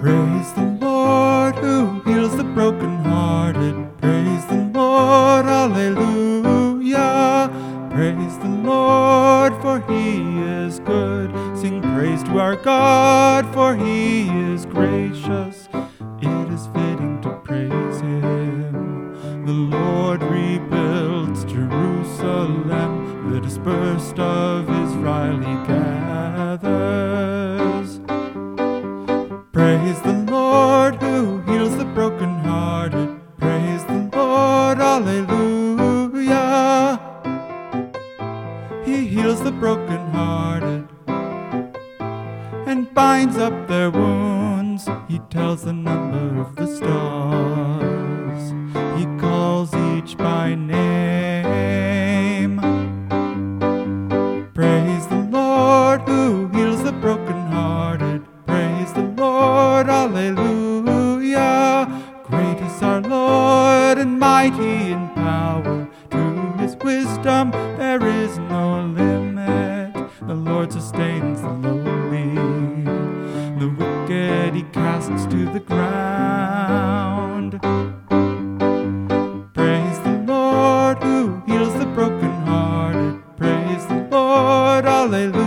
Praise the Lord who heals the brokenhearted. Praise the Lord, Alleluia. Praise the Lord, for he is good. Sing praise to our God, for he is gracious. It is fitting to praise him. The Lord rebuilds Jerusalem, the dispersed of his. Praise the Lord who heals the brokenhearted. Praise the Lord, Alleluia. He heals the brokenhearted and binds up their wounds. He tells the number of the stars. He calls each by name. Lord, Alleluia. Great is our Lord, and mighty in power. To his wisdom there is no limit. The Lord sustains the lowly; the wicked he casts to the ground. Praise the Lord who heals the brokenhearted. Praise the Lord, Alleluia.